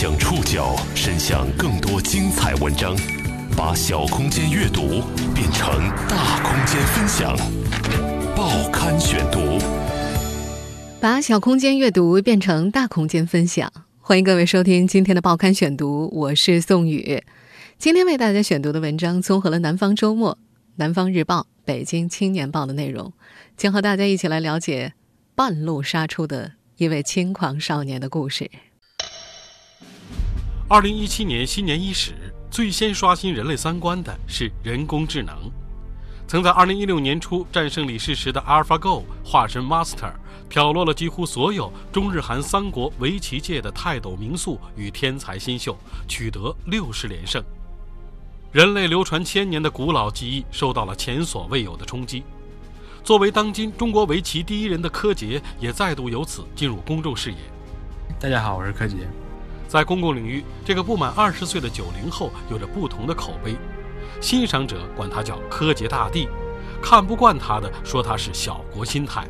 将触角伸向更多精彩文章，把小空间阅读变成大空间分享。报刊选读，把小空间阅读变成大空间分享。欢迎各位收听今天的报刊选读，我是宋宇。今天为大家选读的文章综合了《南方周末》《南方日报》《北京青年报》的内容，将和大家一起来了解半路杀出的一位轻狂少年的故事。二零一七年新年伊始，最先刷新人类三观的是人工智能。曾在二零一六年初战胜李世石的 AlphaGo 化身 Master，挑落了几乎所有中日韩三国围棋界的泰斗名宿与天才新秀，取得六十连胜。人类流传千年的古老技艺受到了前所未有的冲击。作为当今中国围棋第一人的柯洁，也再度由此进入公众视野。大家好，我是柯洁。在公共领域，这个不满二十岁的九零后有着不同的口碑。欣赏者管他叫“柯洁大帝”，看不惯他的说他是小国心态。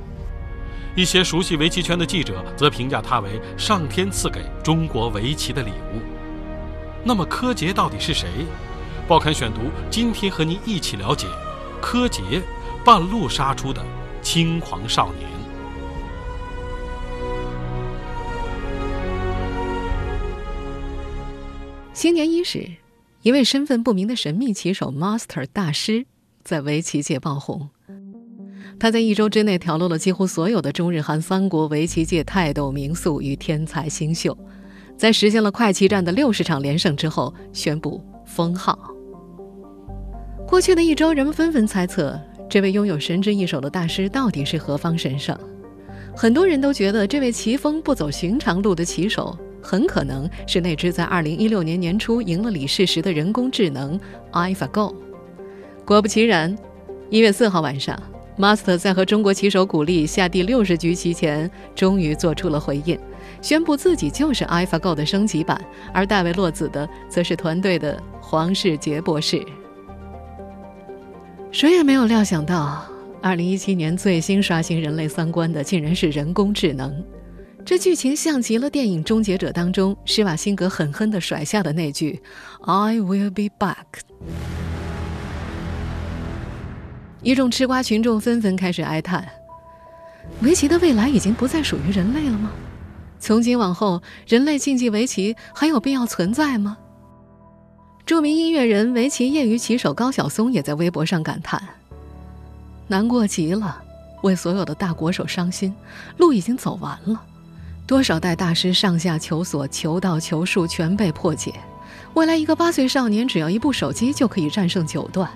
一些熟悉围棋圈的记者则评价他为上天赐给中国围棋的礼物。那么，柯洁到底是谁？报刊选读今天和您一起了解柯洁，半路杀出的轻狂少年。新年伊始，一位身份不明的神秘棋手 Master 大师在围棋界爆红。他在一周之内挑落了几乎所有的中日韩三国围棋界泰斗名宿与天才新秀，在实现了快棋战的六十场连胜之后，宣布封号。过去的一周，人们纷纷猜测这位拥有神之一手的大师到底是何方神圣。很多人都觉得，这位棋风不走寻常路的棋手。很可能是那只在2016年年初赢了李世石的人工智能 AlphaGo。果不其然，一月四号晚上，Master 在和中国棋手古力下第六十局棋前，终于做出了回应，宣布自己就是 AlphaGo 的升级版，而代为落子的则是团队的黄世杰博士。谁也没有料想到，2017年最新刷新人类三观的，竟然是人工智能。这剧情像极了电影《终结者》当中施瓦辛格狠狠地甩下的那句 “I will be back”。一众吃瓜群众纷纷开始哀叹：围棋的未来已经不再属于人类了吗？从今往后，人类竞技围棋还有必要存在吗？著名音乐人、围棋业余棋手高晓松也在微博上感叹：“难过极了，为所有的大国手伤心，路已经走完了。”多少代大师上下求索、求道、求术全被破解。未来一个八岁少年只要一部手机就可以战胜九段，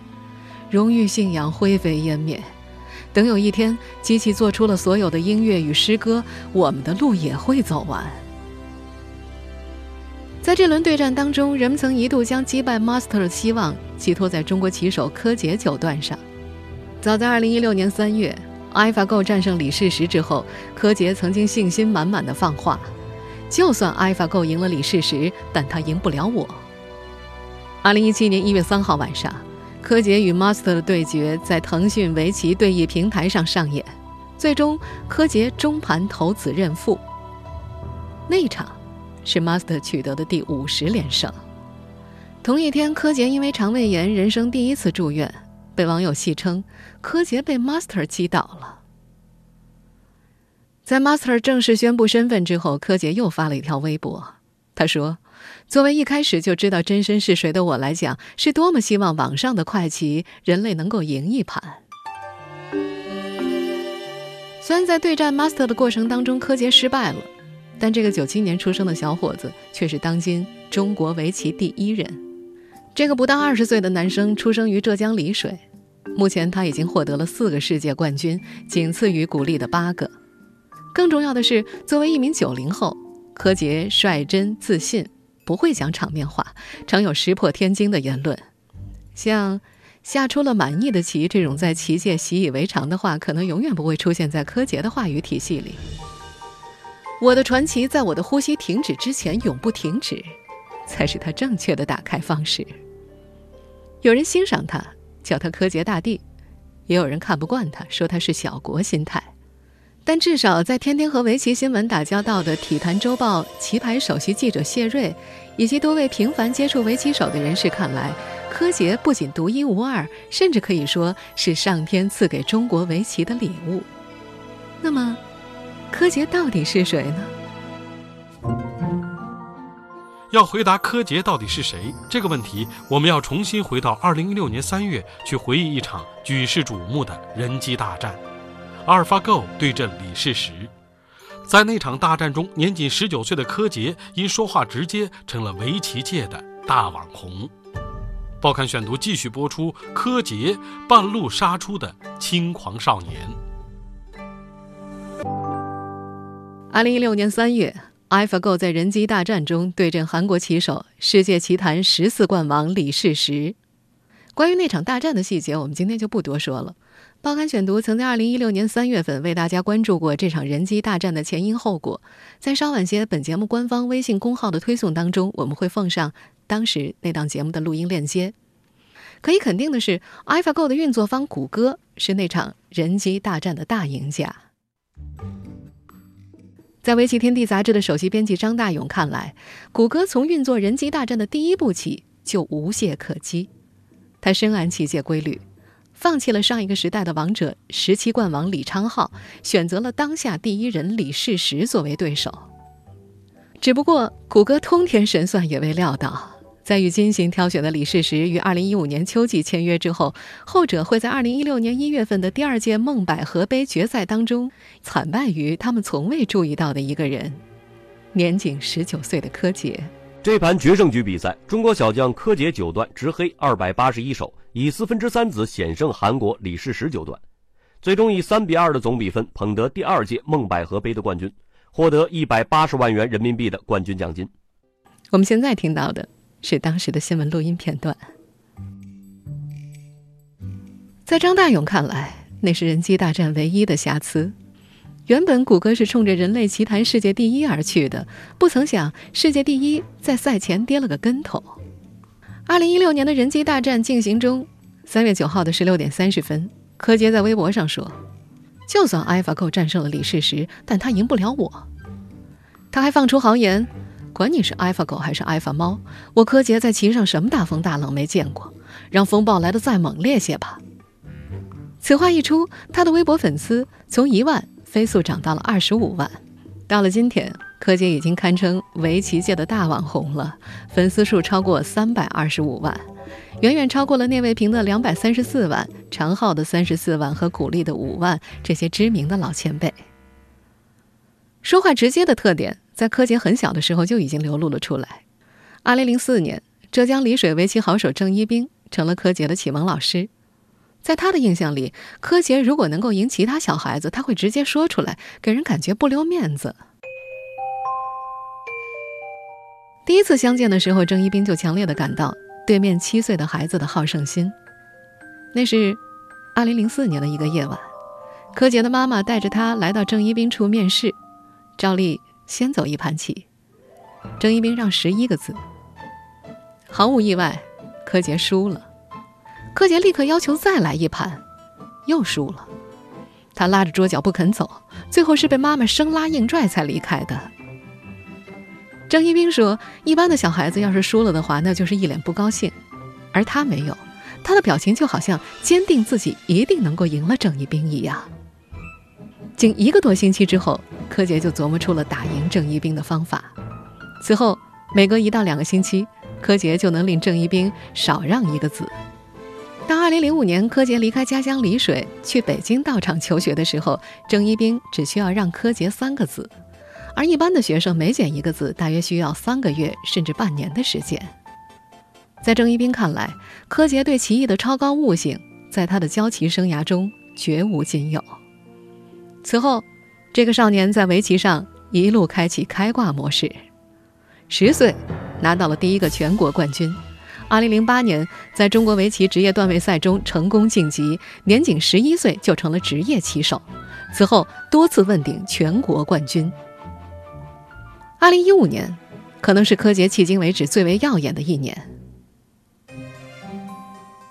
荣誉信仰灰飞烟灭。等有一天机器做出了所有的音乐与诗歌，我们的路也会走完。在这轮对战当中，人们曾一度将击败 Master 的希望寄托在中国棋手柯洁九段上。早在2016年3月。AlphaGo 战胜李世石之后，柯洁曾经信心满满的放话：“就算 AlphaGo 赢了李世石，但他赢不了我。”二零一七年一月三号晚上，柯洁与 Master 的对决在腾讯围棋对弈平台上上演，最终柯洁中盘投子认负。那一场是 Master 取得的第五十连胜。同一天，柯洁因为肠胃炎，人生第一次住院。被网友戏称，柯洁被 Master 击倒了。在 Master 正式宣布身份之后，柯洁又发了一条微博，他说：“作为一开始就知道真身是谁的我来讲，是多么希望网上的快棋人类能够赢一盘。”虽然在对战 Master 的过程当中，柯洁失败了，但这个九七年出生的小伙子却是当今中国围棋第一人。这个不到二十岁的男生出生于浙江丽水，目前他已经获得了四个世界冠军，仅次于古力的八个。更重要的是，作为一名九零后，柯洁率真自信，不会讲场面话，常有石破天惊的言论。像“下出了满意的棋”这种在棋界习以为常的话，可能永远不会出现在柯洁的话语体系里。我的传奇在我的呼吸停止之前永不停止，才是他正确的打开方式。有人欣赏他，叫他柯洁大帝；也有人看不惯他，说他是小国心态。但至少在天天和围棋新闻打交道的《体坛周报》棋牌首席记者谢瑞，以及多位频繁接触围棋手的人士看来，柯洁不仅独一无二，甚至可以说是上天赐给中国围棋的礼物。那么，柯洁到底是谁呢？要回答柯洁到底是谁这个问题，我们要重新回到2016年3月，去回忆一场举世瞩目的人机大战——阿尔法 Go 对阵李世石。在那场大战中，年仅19岁的柯洁因说话直接，成了围棋界的大网红。报刊选读继续播出柯洁半路杀出的轻狂少年。2016年3月。AlphaGo 在人机大战中对阵韩国棋手、世界棋坛十四冠王李世石。关于那场大战的细节，我们今天就不多说了。报刊选读曾在2016年3月份为大家关注过这场人机大战的前因后果，在稍晚些本节目官方微信公号的推送当中，我们会奉上当时那档节目的录音链接。可以肯定的是，AlphaGo 的运作方谷歌是那场人机大战的大赢家。在《围棋天地》杂志的首席编辑张大勇看来，谷歌从运作人机大战的第一步起就无懈可击。他深谙棋界规律，放弃了上一个时代的王者十七冠王李昌镐，选择了当下第一人李世石作为对手。只不过，谷歌通天神算也未料到。在与精心挑选的李世石于二零一五年秋季签约之后，后者会在二零一六年一月份的第二届孟百合杯决赛当中惨败于他们从未注意到的一个人——年仅十九岁的柯洁。这盘决胜局比赛，中国小将柯洁九段直黑二百八十一手，以四分之三子险胜韩国李世石九段，最终以三比二的总比分捧得第二届孟百合杯的冠军，获得一百八十万元人民币的冠军奖金。我们现在听到的。是当时的新闻录音片段，在张大勇看来，那是人机大战唯一的瑕疵。原本谷歌是冲着人类棋坛世界第一而去的，不曾想世界第一在赛前跌了个跟头。二零一六年的人机大战进行中，三月九号的十六点三十分，柯洁在微博上说：“就算 AlphaGo 战胜了李世石，但他赢不了我。”他还放出豪言。管你是 Alpha 狗还是 Alpha 猫，我柯洁在棋上什么大风大浪没见过，让风暴来的再猛烈些吧。此话一出，他的微博粉丝从一万飞速涨到了二十五万。到了今天，柯洁已经堪称围棋界的大网红了，粉丝数超过三百二十五万，远远超过了聂卫平的两百三十四万、常浩的三十四万和古力的五万这些知名的老前辈。说话直接的特点。在柯洁很小的时候就已经流露了出来。二零零四年，浙江丽水围棋好手郑一冰成了柯洁的启蒙老师。在他的印象里，柯洁如果能够赢其他小孩子，他会直接说出来，给人感觉不留面子。第一次相见的时候，郑一冰就强烈的感到对面七岁的孩子的好胜心。那是二零零四年的一个夜晚，柯洁的妈妈带着他来到郑一冰处面试，照例。先走一盘棋，郑一冰让十一个字。毫无意外，柯洁输了。柯洁立刻要求再来一盘，又输了。他拉着桌角不肯走，最后是被妈妈生拉硬拽才离开的。郑一冰说：“一般的小孩子要是输了的话，那就是一脸不高兴，而他没有，他的表情就好像坚定自己一定能够赢了郑一冰一样。”仅一个多星期之后，柯洁就琢磨出了打赢郑一冰的方法。此后，每隔一到两个星期，柯洁就能令郑一冰少让一个子。当2005年柯洁离开家乡丽水去北京道场求学的时候，郑一冰只需要让柯洁三个子，而一般的学生每减一个子，大约需要三个月甚至半年的时间。在郑一冰看来，柯洁对棋艺的超高悟性，在他的教棋生涯中绝无仅有。此后，这个少年在围棋上一路开启开挂模式。十岁拿到了第一个全国冠军。二零零八年，在中国围棋职业段位赛中成功晋级，年仅十一岁就成了职业棋手。此后多次问鼎全国冠军。二零一五年，可能是柯洁迄今为止最为耀眼的一年。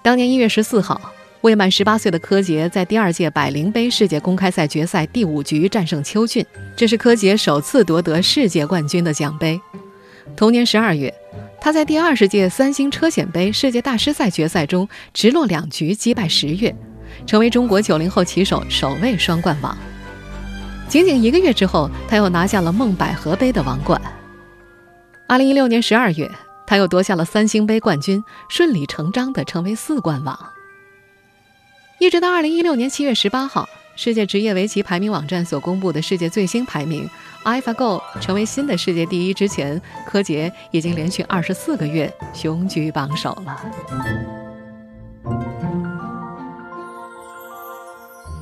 当年一月十四号，未满十八岁的柯洁在第二届百灵杯世界公开赛决赛第五局战胜邱俊，这是柯洁首次夺得世界冠军的奖杯。同年十二月，他在第二十届三星车险杯世界大师赛决赛中直落两局击败十月，成为中国九零后棋手首位双冠王。仅仅一个月之后，他又拿下了梦百合杯的王冠。二零一六年十二月，他又夺下了三星杯冠军，顺理成章地成为四冠王。一直到二零一六年七月十八号，世界职业围棋排名网站所公布的世界最新排名，AlphaGo 成为新的世界第一之前，柯洁已经连续二十四个月雄居榜首了。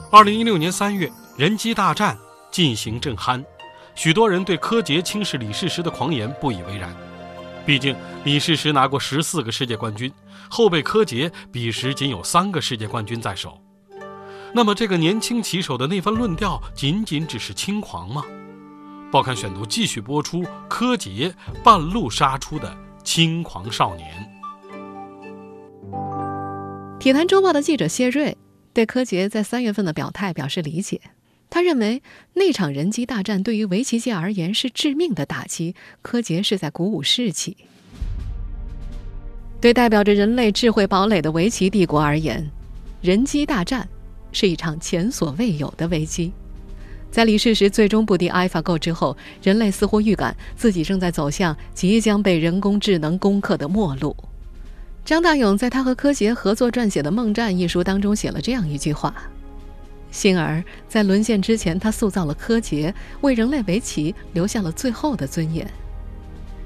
二零一六年三月，人机大战进行正酣，许多人对柯洁轻视李世石的狂言不以为然。毕竟李世石拿过十四个世界冠军，后辈柯洁彼时仅有三个世界冠军在手。那么这个年轻棋手的那番论调，仅仅只是轻狂吗？报刊选读继续播出柯洁半路杀出的轻狂少年。体坛周报的记者谢瑞对柯洁在三月份的表态表示理解。他认为那场人机大战对于围棋界而言是致命的打击，柯洁是在鼓舞士气。对代表着人类智慧堡垒的围棋帝国而言，人机大战是一场前所未有的危机。在李世石最终不敌 AlphaGo 之后，人类似乎预感自己正在走向即将被人工智能攻克的末路。张大勇在他和柯洁合作撰写的《梦战》一书当中写了这样一句话。幸而在沦陷之前，他塑造了柯洁，为人类围棋留下了最后的尊严。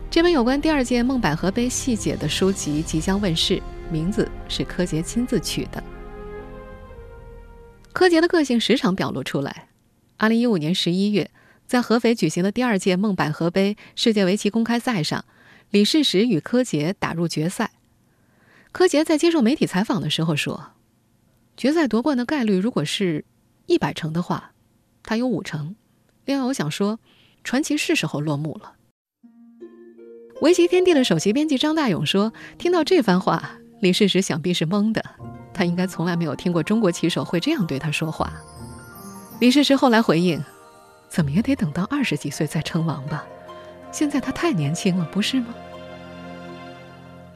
这本有关第二届梦百合杯细节的书籍即将问世，名字是柯洁亲自取的。柯洁的个性时常表露出来。二零一五年十一月，在合肥举行的第二届梦百合杯世界围棋公开赛上，李世石与柯洁打入决赛。柯洁在接受媒体采访的时候说：“决赛夺冠的概率如果是……”一百成的话，他有五成。另外，我想说，传奇是时候落幕了。围棋天地的首席编辑张大勇说：“听到这番话，李世石想必是懵的。他应该从来没有听过中国棋手会这样对他说话。”李世石后来回应：“怎么也得等到二十几岁再称王吧？现在他太年轻了，不是吗？”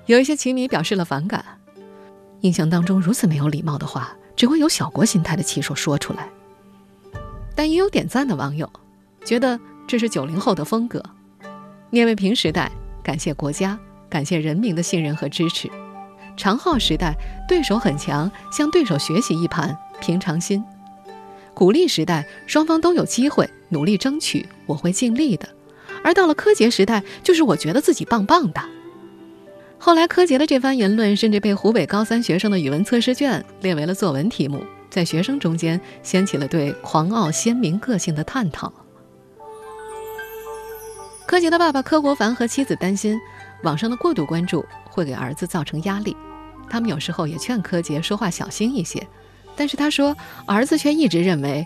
有一些棋迷表示了反感。印象当中如此没有礼貌的话。只会有小国心态的棋手说出来，但也有点赞的网友，觉得这是九零后的风格。聂卫平时代，感谢国家，感谢人民的信任和支持；长浩时代，对手很强，向对手学习一盘，平常心；古力时代，双方都有机会，努力争取，我会尽力的；而到了柯洁时代，就是我觉得自己棒棒的。后来，柯洁的这番言论甚至被湖北高三学生的语文测试卷列为了作文题目，在学生中间掀起了对狂傲鲜明个性的探讨。柯洁的爸爸柯国凡和妻子担心网上的过度关注会给儿子造成压力，他们有时候也劝柯洁说话小心一些，但是他说儿子却一直认为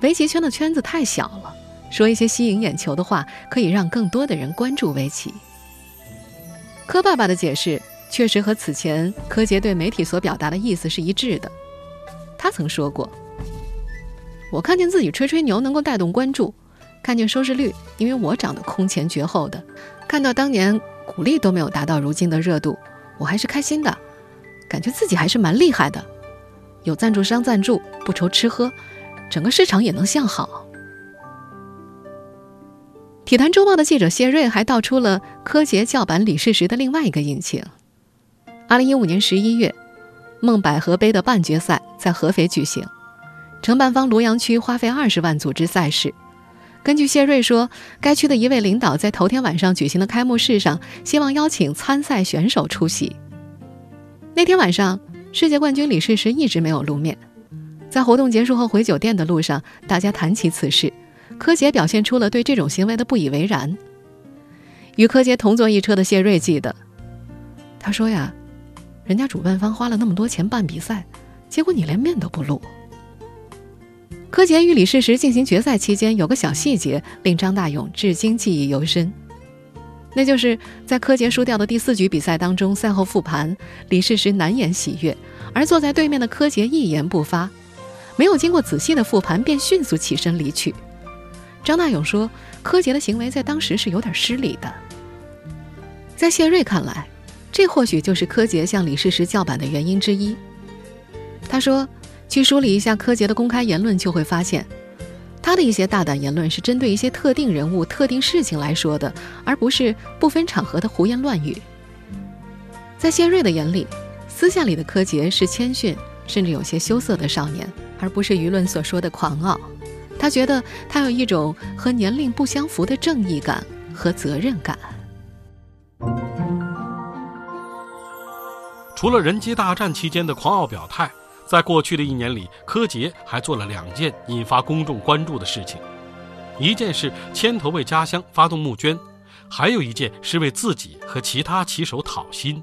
围棋圈的圈子太小了，说一些吸引眼球的话可以让更多的人关注围棋。柯爸爸的解释确实和此前柯洁对媒体所表达的意思是一致的。他曾说过：“我看见自己吹吹牛能够带动关注，看见收视率，因为我长得空前绝后的，看到当年古力都没有达到如今的热度，我还是开心的，感觉自己还是蛮厉害的。有赞助商赞助，不愁吃喝，整个市场也能向好。”体坛周报的记者谢瑞还道出了柯洁叫板李世石的另外一个隐情。二零一五年十一月，梦百合杯的半决赛在合肥举行，承办方庐阳区花费二十万组织赛事。根据谢瑞说，该区的一位领导在头天晚上举行的开幕式上，希望邀请参赛选手出席。那天晚上，世界冠军李世石一直没有露面。在活动结束后回酒店的路上，大家谈起此事。柯洁表现出了对这种行为的不以为然。与柯洁同坐一车的谢瑞记得，他说：“呀，人家主办方花了那么多钱办比赛，结果你连面都不露。”柯洁与李世石进行决赛期间，有个小细节令张大勇至今记忆犹深。那就是在柯洁输掉的第四局比赛当中，赛后复盘，李世石难掩喜悦，而坐在对面的柯洁一言不发，没有经过仔细的复盘便迅速起身离去。张大勇说，柯洁的行为在当时是有点失礼的。在谢瑞看来，这或许就是柯洁向李世石叫板的原因之一。他说，去梳理一下柯洁的公开言论，就会发现。他的一些大胆言论是针对一些特定人物、特定事情来说的，而不是不分场合的胡言乱语。在谢瑞的眼里，私下里的柯洁是谦逊甚至有些羞涩的少年，而不是舆论所说的狂傲。他觉得他有一种和年龄不相符的正义感和责任感。除了人机大战期间的狂傲表态。在过去的一年里，柯洁还做了两件引发公众关注的事情，一件是牵头为家乡发动募捐，还有一件是为自己和其他棋手讨薪。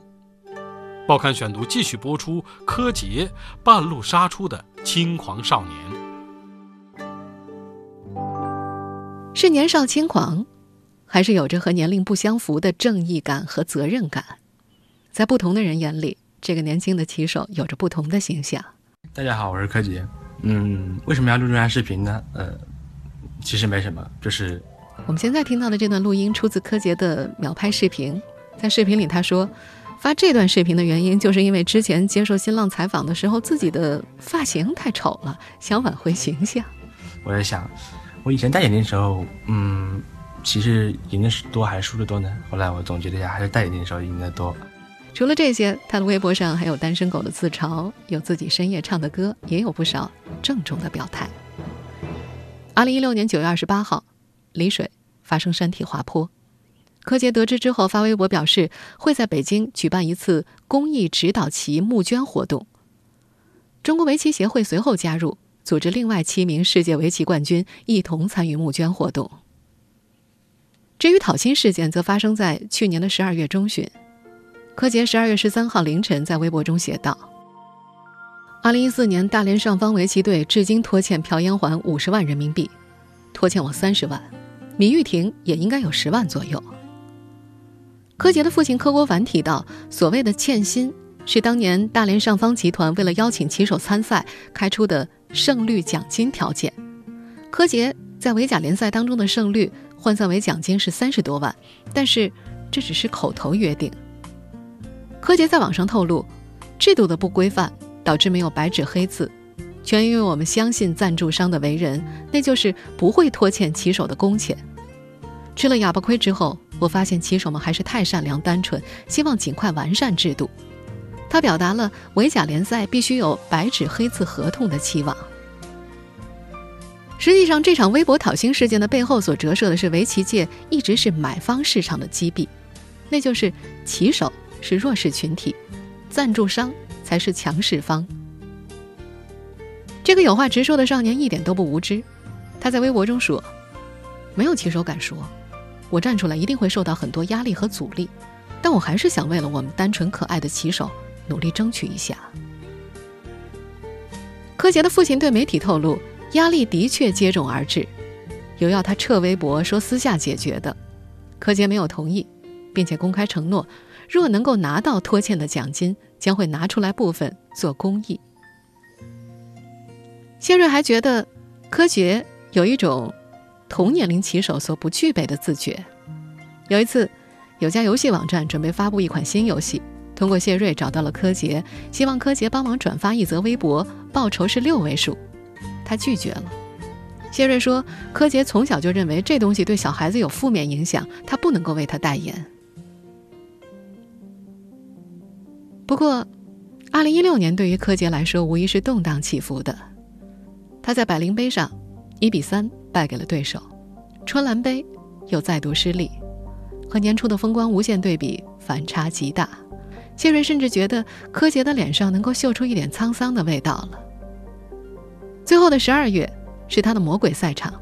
报刊选读继续播出柯洁半路杀出的轻狂少年，是年少轻狂，还是有着和年龄不相符的正义感和责任感？在不同的人眼里。这个年轻的棋手有着不同的形象。大家好，我是柯洁。嗯，为什么要录这段视频呢？呃，其实没什么，就是我们现在听到的这段录音出自柯洁的秒拍视频。在视频里，他说发这段视频的原因，就是因为之前接受新浪采访的时候，自己的发型太丑了，想挽回形象。我在想，我以前戴眼镜的时候，嗯，其实赢的是多还是输的多呢？后来我总结了一下，还是戴眼镜的时候赢的多。除了这些，他的微博上还有单身狗的自嘲，有自己深夜唱的歌，也有不少郑重的表态。二零一六年九月二十八号，丽水发生山体滑坡，柯洁得知之后发微博表示会在北京举办一次公益指导棋募捐活动。中国围棋协会随后加入，组织另外七名世界围棋冠军一同参与募捐活动。至于讨薪事件，则发生在去年的十二月中旬。柯洁十二月十三号凌晨在微博中写道：“二零一四年大连上方围棋队至今拖欠朴延桓五十万人民币，拖欠我三十万，米玉婷也应该有十万左右。”柯洁的父亲柯国凡提到，所谓的欠薪是当年大连上方集团为了邀请棋手参赛开出的胜率奖金条件。柯洁在维甲联赛当中的胜率换算为奖金是三十多万，但是这只是口头约定。柯洁在网上透露，制度的不规范导致没有白纸黑字，全因为我们相信赞助商的为人，那就是不会拖欠骑手的工钱。吃了哑巴亏之后，我发现骑手们还是太善良单纯，希望尽快完善制度。他表达了围甲联赛必须有白纸黑字合同的期望。实际上，这场微博讨薪事件的背后所折射的是围棋界一直是买方市场的击毙，那就是棋手。是弱势群体，赞助商才是强势方。这个有话直说的少年一点都不无知，他在微博中说：“没有棋手敢说，我站出来一定会受到很多压力和阻力，但我还是想为了我们单纯可爱的棋手努力争取一下。”柯洁的父亲对媒体透露，压力的确接踵而至，有要他撤微博说私下解决的，柯洁没有同意，并且公开承诺。若能够拿到拖欠的奖金，将会拿出来部分做公益。谢瑞还觉得，柯洁有一种同年龄棋手所不具备的自觉。有一次，有家游戏网站准备发布一款新游戏，通过谢瑞找到了柯洁，希望柯洁帮忙转发一则微博，报酬是六位数。他拒绝了。谢瑞说，柯洁从小就认为这东西对小孩子有负面影响，他不能够为他代言。不过，二零一六年对于柯洁来说无疑是动荡起伏的。他在百灵杯上一比三败给了对手，春兰杯又再度失利，和年初的风光无限对比，反差极大。谢瑞甚至觉得柯洁的脸上能够嗅出一点沧桑的味道了。最后的十二月是他的魔鬼赛场，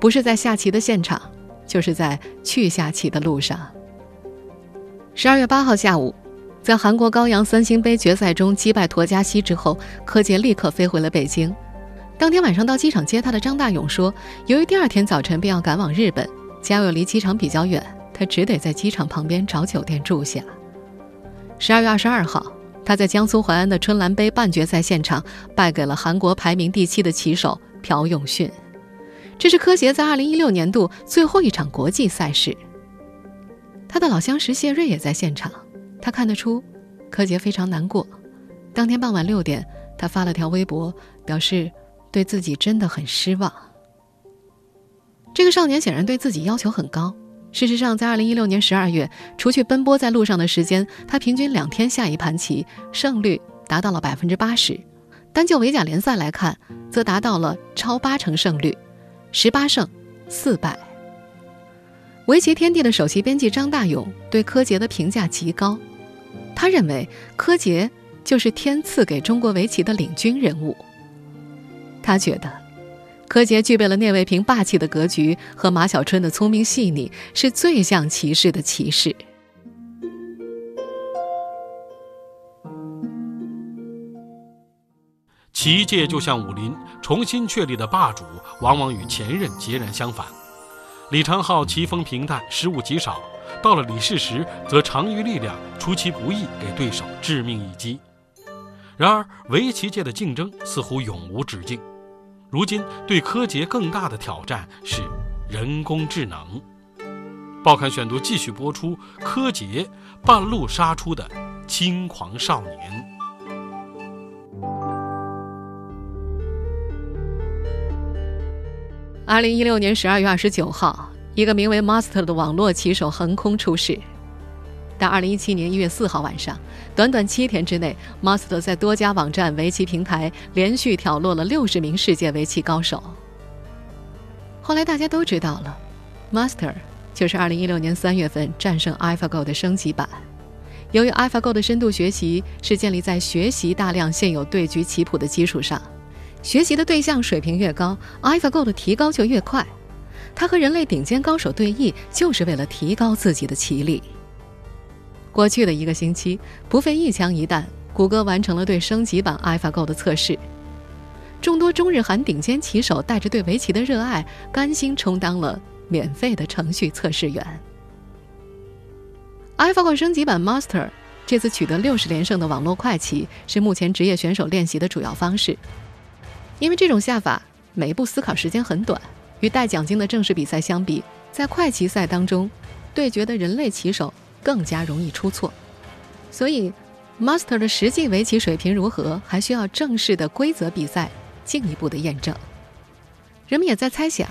不是在下棋的现场，就是在去下棋的路上。十二月八号下午。在韩国高阳三星杯决赛中击败陀加西之后，柯洁立刻飞回了北京。当天晚上到机场接他的张大勇说，由于第二天早晨便要赶往日本，家又离机场比较远，他只得在机场旁边找酒店住下。十二月二十二号，他在江苏淮安的春兰杯半决赛现场败给了韩国排名第七的棋手朴永训。这是柯洁在二零一六年度最后一场国际赛事。他的老相识谢瑞也在现场，他看得出柯洁非常难过。当天傍晚六点，他发了条微博，表示对自己真的很失望。这个少年显然对自己要求很高。事实上，在二零一六年十二月，除去奔波在路上的时间，他平均两天下一盘棋，胜率达到了百分之八十。单就围甲联赛来看，则达到了超八成胜率，十八胜四败。围棋天地的首席编辑张大勇对柯洁的评价极高，他认为柯洁就是天赐给中国围棋的领军人物。他觉得。柯洁具备了聂卫平霸气的格局和马小春的聪明细腻，是最像骑士的骑士。棋界就像武林，重新确立的霸主往往与前任截然相反。李长浩棋风平淡，失误极少；到了李世石，则长于力量，出其不意，给对手致命一击。然而，围棋界的竞争似乎永无止境。如今对柯洁更大的挑战是人工智能。报刊选读继续播出：柯洁半路杀出的轻狂少年。二零一六年十二月二十九号，一个名为 Master 的网络棋手横空出世。到二零一七年一月四号晚上，短短七天之内，Master 在多家网站围棋平台连续挑落了六十名世界围棋高手。后来大家都知道了，Master 就是二零一六年三月份战胜 AlphaGo 的升级版。由于 AlphaGo 的深度学习是建立在学习大量现有对局棋谱的基础上，学习的对象水平越高，AlphaGo 的提高就越快。它和人类顶尖高手对弈，就是为了提高自己的棋力。过去的一个星期，不费一枪一弹，谷歌完成了对升级版 AlphaGo 的测试。众多中日韩顶尖棋手带着对围棋的热爱，甘心充当了免费的程序测试员。AlphaGo 升级版 Master 这次取得六十连胜的网络快棋，是目前职业选手练习的主要方式。因为这种下法每一步思考时间很短，与带奖金的正式比赛相比，在快棋赛当中，对决的人类棋手。更加容易出错，所以 Master 的实际围棋水平如何，还需要正式的规则比赛进一步的验证。人们也在猜想，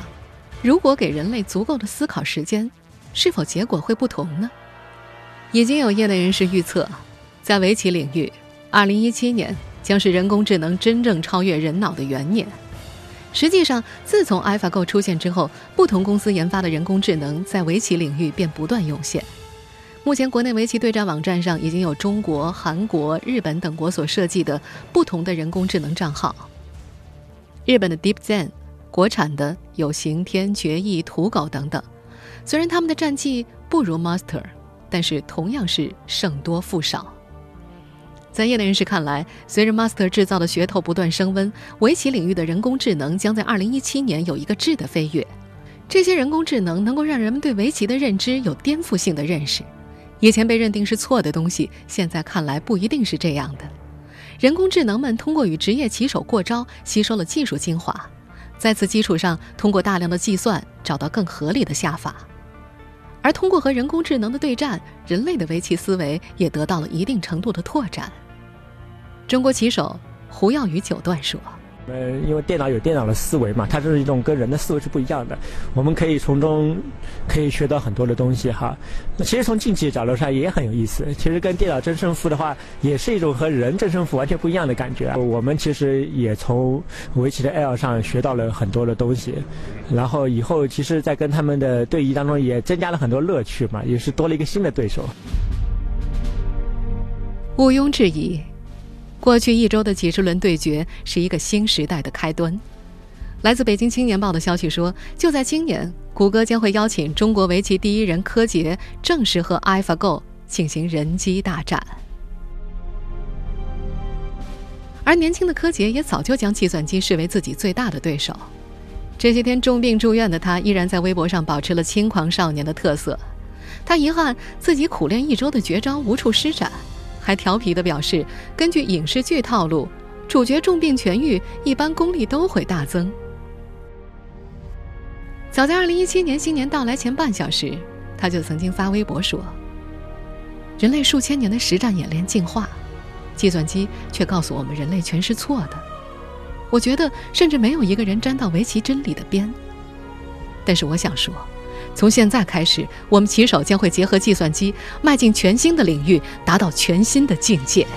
如果给人类足够的思考时间，是否结果会不同呢？已经有业内人士预测，在围棋领域，2017年将是人工智能真正超越人脑的元年。实际上，自从 AlphaGo 出现之后，不同公司研发的人工智能在围棋领域便不断涌现。目前，国内围棋对战网站上已经有中国、韩国、日本等国所设计的不同的人工智能账号。日本的 DeepZen，国产的有刑天、决议、土狗等等。虽然他们的战绩不如 Master，但是同样是胜多负少。在业内人士看来，随着 Master 制造的噱头不断升温，围棋领域的人工智能将在2017年有一个质的飞跃。这些人工智能能够让人们对围棋的认知有颠覆性的认识。以前被认定是错的东西，现在看来不一定是这样的。人工智能们通过与职业棋手过招，吸收了技术精华，在此基础上，通过大量的计算找到更合理的下法。而通过和人工智能的对战，人类的围棋思维也得到了一定程度的拓展。中国棋手胡耀宇九段说。呃，因为电脑有电脑的思维嘛，它是一种跟人的思维是不一样的。我们可以从中可以学到很多的东西哈。其实从竞技角度上也很有意思。其实跟电脑争胜负的话，也是一种和人争胜负完全不一样的感觉。我们其实也从围棋的 L 上学到了很多的东西，然后以后其实，在跟他们的对弈当中也增加了很多乐趣嘛，也是多了一个新的对手。毋庸置疑。过去一周的几十轮对决是一个新时代的开端。来自《北京青年报》的消息说，就在今年，谷歌将会邀请中国围棋第一人柯洁正式和 AlphaGo 进行人机大战。而年轻的柯洁也早就将计算机视为自己最大的对手。这些天重病住院的他，依然在微博上保持了轻狂少年的特色。他遗憾自己苦练一周的绝招无处施展，还调皮地表示，根据影视剧套路，主角重病痊愈，一般功力都会大增。早在2017年新年到来前半小时，他就曾经发微博说：“人类数千年的实战演练进化，计算机却告诉我们人类全是错的。我觉得，甚至没有一个人沾到围棋真理的边。但是我想说。”从现在开始，我们棋手将会结合计算机，迈进全新的领域，达到全新的境界。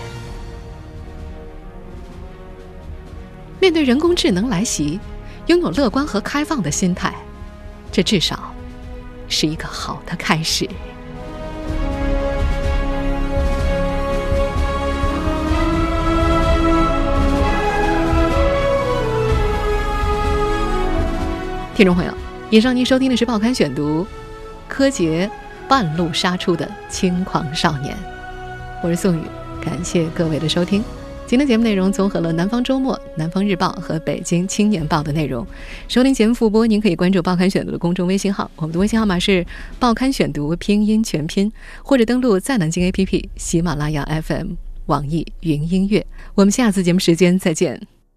面对人工智能来袭，拥有乐观和开放的心态，这至少是一个好的开始。听众朋友。以上您收听的是《报刊选读》，柯洁半路杀出的轻狂少年，我是宋宇，感谢各位的收听。今天节目内容综合了《南方周末》《南方日报》和《北京青年报》的内容。收听节目复播，您可以关注《报刊选读》的公众微信号，我们的微信号码是《报刊选读》拼音全拼，或者登录在南京 APP、喜马拉雅 FM、网易云音乐。我们下次节目时间再见。